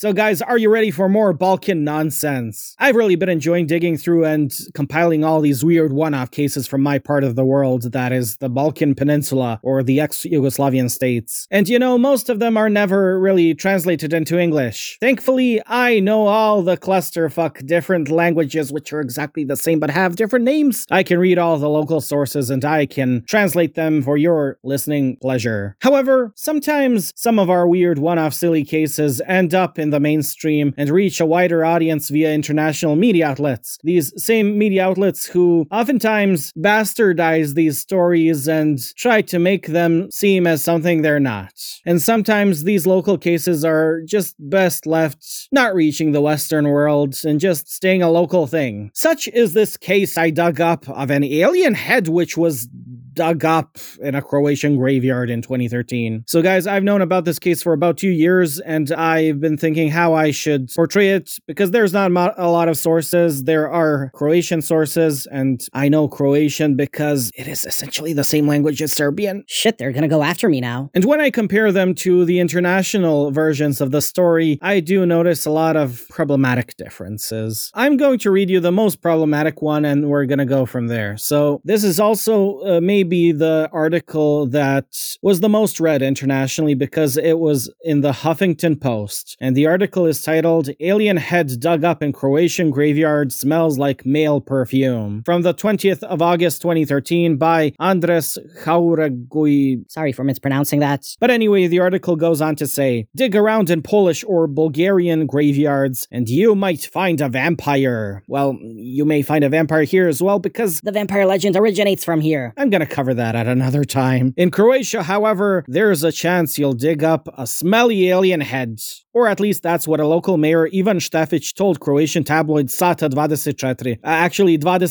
So, guys, are you ready for more Balkan nonsense? I've really been enjoying digging through and compiling all these weird one off cases from my part of the world, that is, the Balkan Peninsula or the ex Yugoslavian states. And you know, most of them are never really translated into English. Thankfully, I know all the clusterfuck different languages which are exactly the same but have different names. I can read all the local sources and I can translate them for your listening pleasure. However, sometimes some of our weird one off silly cases end up in the mainstream and reach a wider audience via international media outlets. These same media outlets who oftentimes bastardize these stories and try to make them seem as something they're not. And sometimes these local cases are just best left not reaching the Western world and just staying a local thing. Such is this case I dug up of an alien head which was dug up in a Croatian graveyard in 2013. So, guys, I've known about this case for about two years, and I've been thinking how I should portray it because there's not a lot of sources. There are Croatian sources, and I know Croatian because it is essentially the same language as Serbian. Shit, they're gonna go after me now. And when I compare them to the international versions of the story, I do notice a lot of problematic differences. I'm going to read you the most problematic one, and we're gonna go from there. So, this is also uh, maybe be the article that was the most read internationally because it was in the Huffington Post. And the article is titled Alien Head Dug Up in Croatian Graveyard Smells Like Male Perfume from the 20th of August 2013 by Andres Jauregui. Sorry for mispronouncing that. But anyway, the article goes on to say dig around in Polish or Bulgarian graveyards and you might find a vampire. Well, you may find a vampire here as well because the vampire legend originates from here. I'm gonna cover that at another time. In Croatia, however, there's a chance you'll dig up a smelly alien head. Or at least that's what a local mayor Ivan Štefić told Croatian tabloid Sata 24. Uh, actually, 24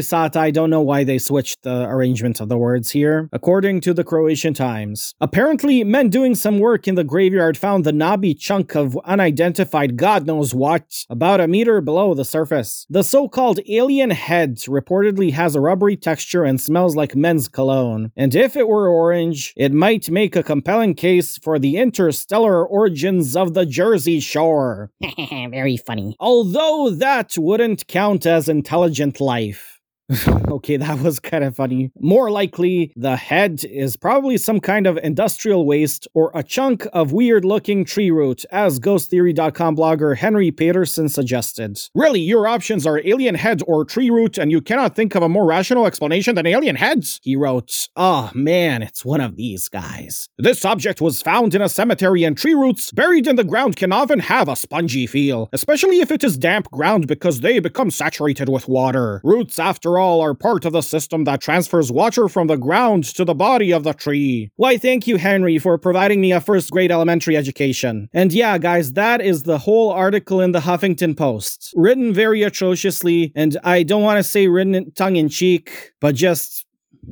Sata, I don't know why they switched the arrangement of the words here. According to the Croatian Times. Apparently, men doing some work in the graveyard found the knobby chunk of unidentified god knows what, about a meter below the surface. The so-called alien head reportedly has a rubbery texture and smells like men's cologne. And if it were orange, it might make a compelling case for the interstellar origins of the Jersey Shore. Very funny. Although that wouldn't count as intelligent life. okay, that was kind of funny. More likely, the head is probably some kind of industrial waste or a chunk of weird looking tree root, as ghosttheory.com blogger Henry Peterson suggested. Really, your options are alien head or tree root, and you cannot think of a more rational explanation than alien heads? He wrote, Oh man, it's one of these guys. This object was found in a cemetery, and tree roots buried in the ground can often have a spongy feel, especially if it is damp ground because they become saturated with water. Roots, after all, are part of the system that transfers water from the ground to the body of the tree. Why, thank you, Henry, for providing me a first grade elementary education. And yeah, guys, that is the whole article in the Huffington Post. Written very atrociously, and I don't want to say written tongue in cheek, but just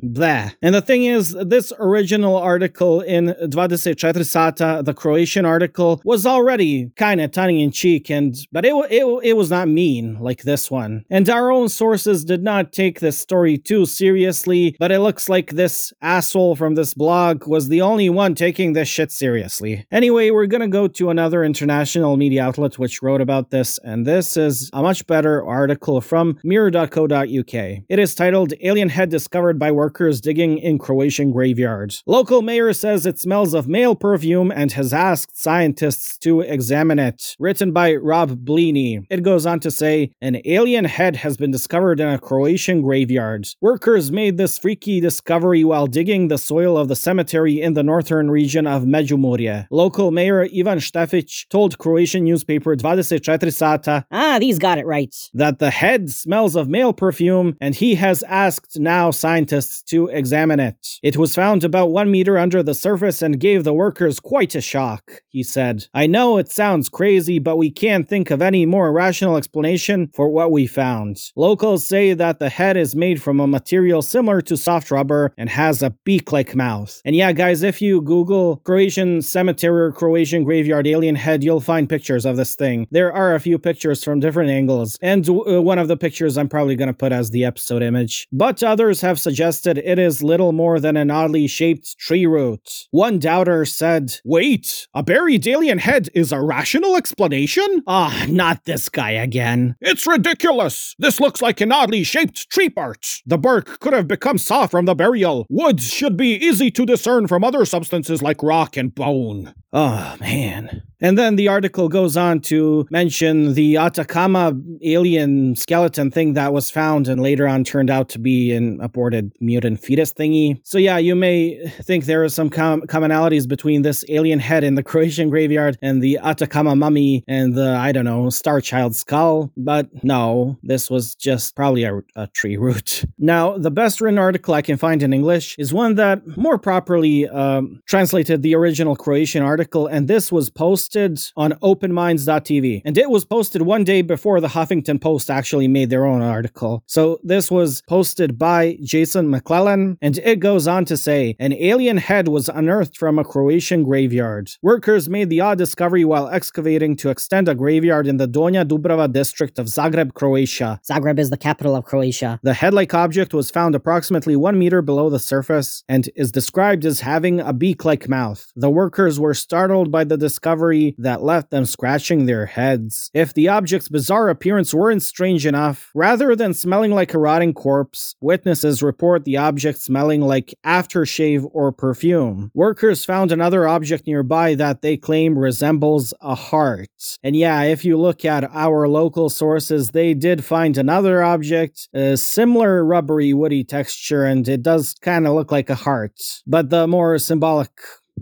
Blah. And the thing is, this original article in 24 Sata, the Croatian article, was already kind of tongue in cheek, and but it, it, it was not mean like this one. And our own sources did not take this story too seriously, but it looks like this asshole from this blog was the only one taking this shit seriously. Anyway, we're gonna go to another international media outlet which wrote about this, and this is a much better article from mirror.co.uk. It is titled Alien Head Discovered by workers digging in Croatian graveyards. Local mayor says it smells of male perfume and has asked scientists to examine it. Written by Rob Bleaney. It goes on to say an alien head has been discovered in a Croatian graveyard. Workers made this freaky discovery while digging the soil of the cemetery in the northern region of Međimurje. Local mayor Ivan Štefić told Croatian newspaper 24 Sata Ah, these got it right. that the head smells of male perfume and he has asked now scientists to examine it. It was found about one meter under the surface and gave the workers quite a shock, he said. I know it sounds crazy, but we can't think of any more rational explanation for what we found. Locals say that the head is made from a material similar to soft rubber and has a beak like mouth. And yeah, guys, if you Google Croatian cemetery or Croatian graveyard alien head, you'll find pictures of this thing. There are a few pictures from different angles, and uh, one of the pictures I'm probably going to put as the episode image. But others have suggested suggested it is little more than an oddly shaped tree root. One doubter said, Wait, a buried alien head is a rational explanation? Ah, not this guy again. It's ridiculous. This looks like an oddly shaped tree part. The bark could have become soft from the burial. Woods should be easy to discern from other substances like rock and bone. Oh, man. And then the article goes on to mention the Atacama alien skeleton thing that was found and later on turned out to be an aborted mutant fetus thingy. So, yeah, you may think there are some com- commonalities between this alien head in the Croatian graveyard and the Atacama mummy and the, I don't know, Star Child skull. But no, this was just probably a, a tree root. Now, the best written article I can find in English is one that more properly um, translated the original Croatian article, and this was posted on openminds.tv. And it was posted one day before the Huffington Post actually made their own article. So this was posted by Jason McClellan, and it goes on to say an alien head was unearthed from a Croatian graveyard. Workers made the odd discovery while excavating to extend a graveyard in the Donja Dubrava district of Zagreb, Croatia. Zagreb is the capital of Croatia. The head like object was found approximately one meter below the surface and is described as having a beak like mouth. The workers were startled by the discovery that left them scratching their heads. If the object's bizarre appearance weren't strange enough, rather than smelling like a rotting corpse, witnesses report the object smelling like aftershave or perfume. Workers found another object nearby that they claim resembles a heart. And yeah, if you look at our local sources, they did find another object, a similar rubbery woody texture, and it does kind of look like a heart. But the more symbolic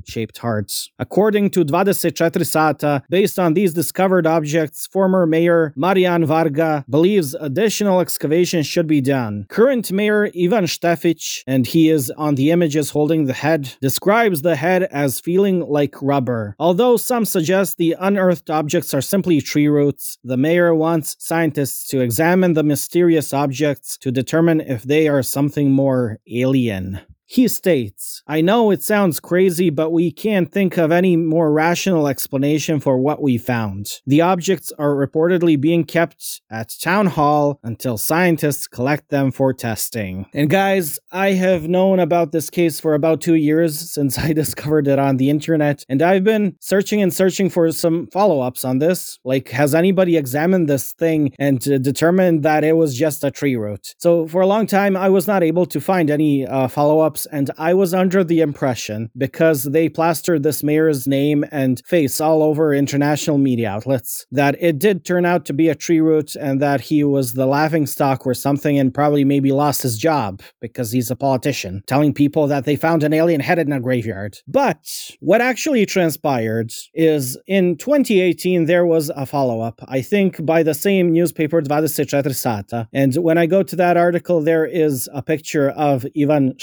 shaped hearts. According to 24 Sata, based on these discovered objects, former mayor Marian Varga believes additional excavation should be done. Current mayor Ivan Stefic, and he is on the images holding the head, describes the head as feeling like rubber. Although some suggest the unearthed objects are simply tree roots, the mayor wants scientists to examine the mysterious objects to determine if they are something more alien. He states, I know it sounds crazy, but we can't think of any more rational explanation for what we found. The objects are reportedly being kept at Town Hall until scientists collect them for testing. And guys, I have known about this case for about two years since I discovered it on the internet, and I've been searching and searching for some follow ups on this. Like, has anybody examined this thing and uh, determined that it was just a tree root? So, for a long time, I was not able to find any uh, follow ups and I was under the impression, because they plastered this mayor's name and face all over international media outlets, that it did turn out to be a tree root and that he was the laughing stock or something and probably maybe lost his job because he's a politician, telling people that they found an alien head in a graveyard. But what actually transpired is in 2018, there was a follow up, I think by the same newspaper, 24 Sata. And when I go to that article, there is a picture of Ivan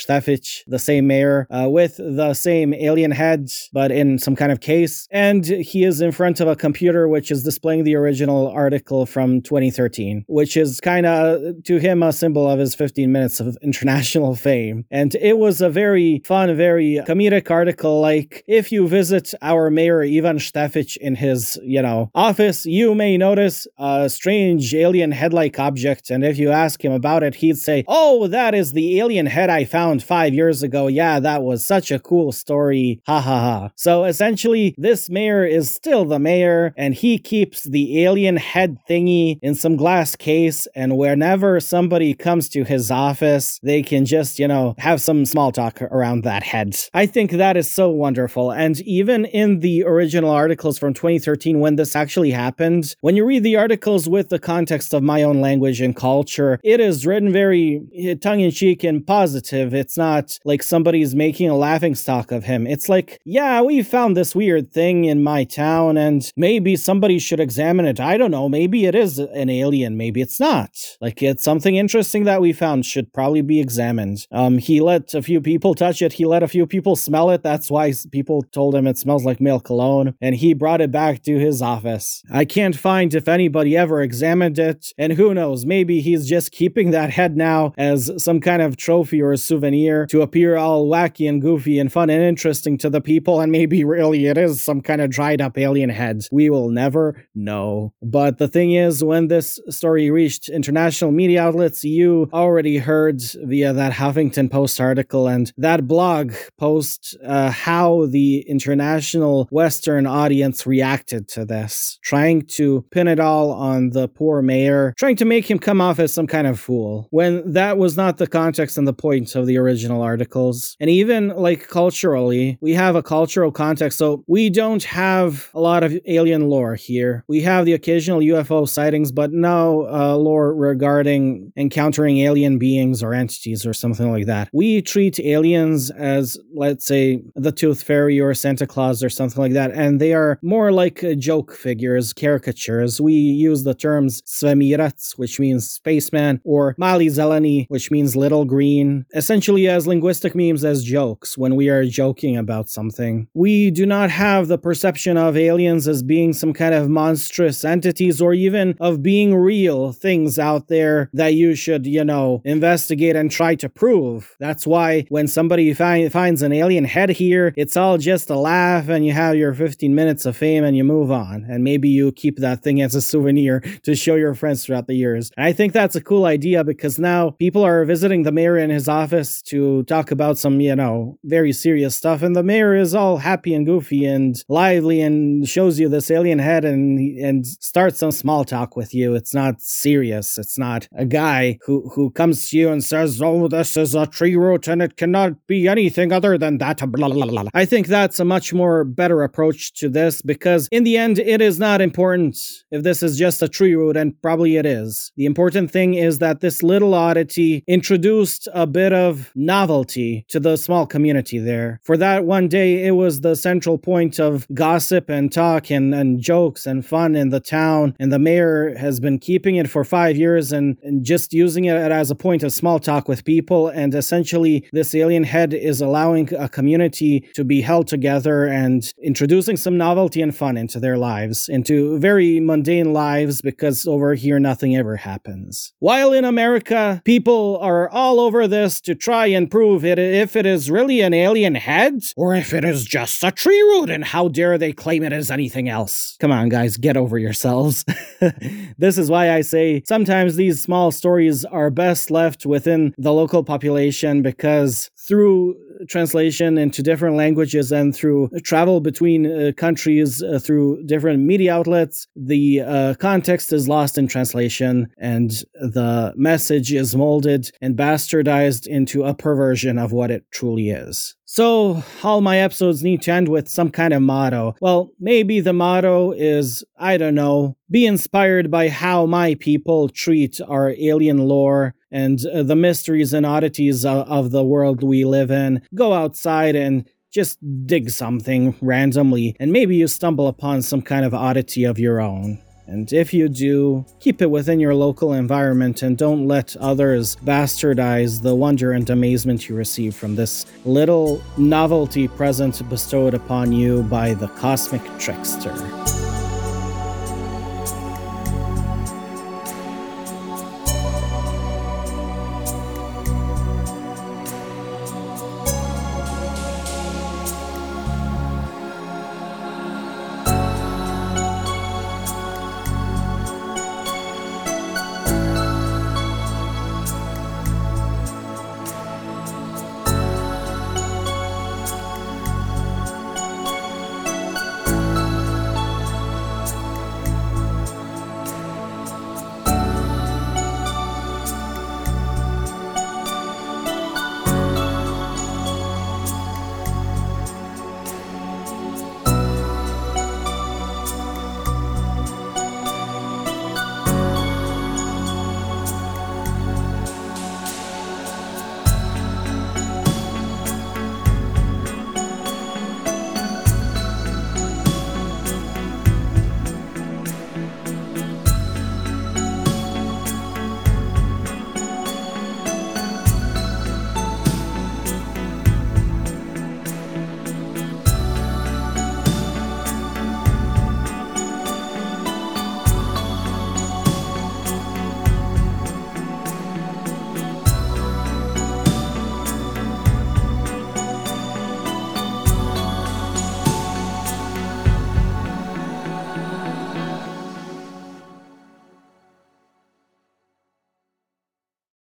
Stefic, the same mayor, uh, with the same alien head, but in some kind of case. And he is in front of a computer which is displaying the original article from 2013, which is kind of to him a symbol of his 15 minutes of international fame. And it was a very fun, very comedic article. Like, if you visit our mayor Ivan Stefic in his, you know, office, you may notice a strange alien head like object. And if you ask him about it, he'd say, Oh, that is the alien head I found five years ago. Yeah, that was such a cool story. Ha ha ha. So essentially, this mayor is still the mayor, and he keeps the alien head thingy in some glass case. And whenever somebody comes to his office, they can just, you know, have some small talk around that head. I think that is so wonderful. And even in the original articles from 2013, when this actually happened, when you read the articles with the context of my own language and culture, it is written very eh, tongue in cheek and positive. It's not like somebody's making a laughing stock of him. It's like, yeah, we found this weird thing in my town and maybe somebody should examine it. I don't know. Maybe it is an alien. Maybe it's not. Like it's something interesting that we found should probably be examined. Um, he let a few people touch it. He let a few people smell it. That's why people told him it smells like male cologne and he brought it back to his office. I can't find if anybody ever examined it. And who knows, maybe he's just keeping that head now as some kind of trophy or a souvenir to appear all wacky and goofy and fun and interesting to the people, and maybe really it is some kind of dried up alien head. We will never know. But the thing is, when this story reached international media outlets, you already heard via that Huffington Post article and that blog post uh, how the international Western audience reacted to this, trying to pin it all on the poor mayor, trying to make him come off as some kind of fool, when that was not the context and the point of the original articles. And even like culturally, we have a cultural context. So we don't have a lot of alien lore here. We have the occasional UFO sightings, but no uh, lore regarding encountering alien beings or entities or something like that. We treat aliens as, let's say, the Tooth Fairy or Santa Claus or something like that, and they are more like uh, joke figures, caricatures. We use the terms Svemirac, which means spaceman, or Mali Zeleni, which means little green, essentially as linguistic memes as jokes when we are joking about something. We do not have the perception of aliens as being some kind of monstrous entities or even of being real things out there that you should, you know, investigate and try to prove. That's why when somebody find, finds an alien head here, it's all just a laugh and you have your 15 minutes of fame and you move on. And maybe you keep that thing as a souvenir to show your friends throughout the years. And I think that's a cool idea because now people are visiting the mayor in his office to talk about some, you know, very serious stuff. And the mayor is all happy and goofy and lively and shows you this alien head and, and starts some small talk with you. It's not serious. It's not a guy who, who comes to you and says, Oh, this is a tree root and it cannot be anything other than that. Blah, blah, blah. I think that's a much more better approach to this because in the end, it is not important if this is just a tree root, and probably it is. The important thing is that this little oddity introduced a bit of novelty to the small community there. For that one day, it was the central point of gossip and talk and, and jokes and fun in the town, and the mayor has been keeping it for five years and, and just using it as a point of small talk with people. And essentially, this alien head is allowing a community to be held together and introducing some novelty and fun into their lives, into very mundane lives, because over here nothing ever happens. While in America, people are all over this to try and prove it if it is really an alien head or if it is just a tree root, and how dare they claim it as anything else. Come on, guys, get over yourselves. this is why I say sometimes these small stories are best left within the local population because through translation into different languages and through travel between uh, countries uh, through different media outlets, the uh, context is lost in translation and the message is molded and bastardized into a perversion of what it truly is. So, all my episodes need to end with some kind of motto. Well, maybe the motto is, I don't know, be inspired by how my people treat our alien lore and uh, the mysteries and oddities of, of the world we live in. Go outside and just dig something randomly, and maybe you stumble upon some kind of oddity of your own. And if you do, keep it within your local environment and don't let others bastardize the wonder and amazement you receive from this little novelty present bestowed upon you by the cosmic trickster.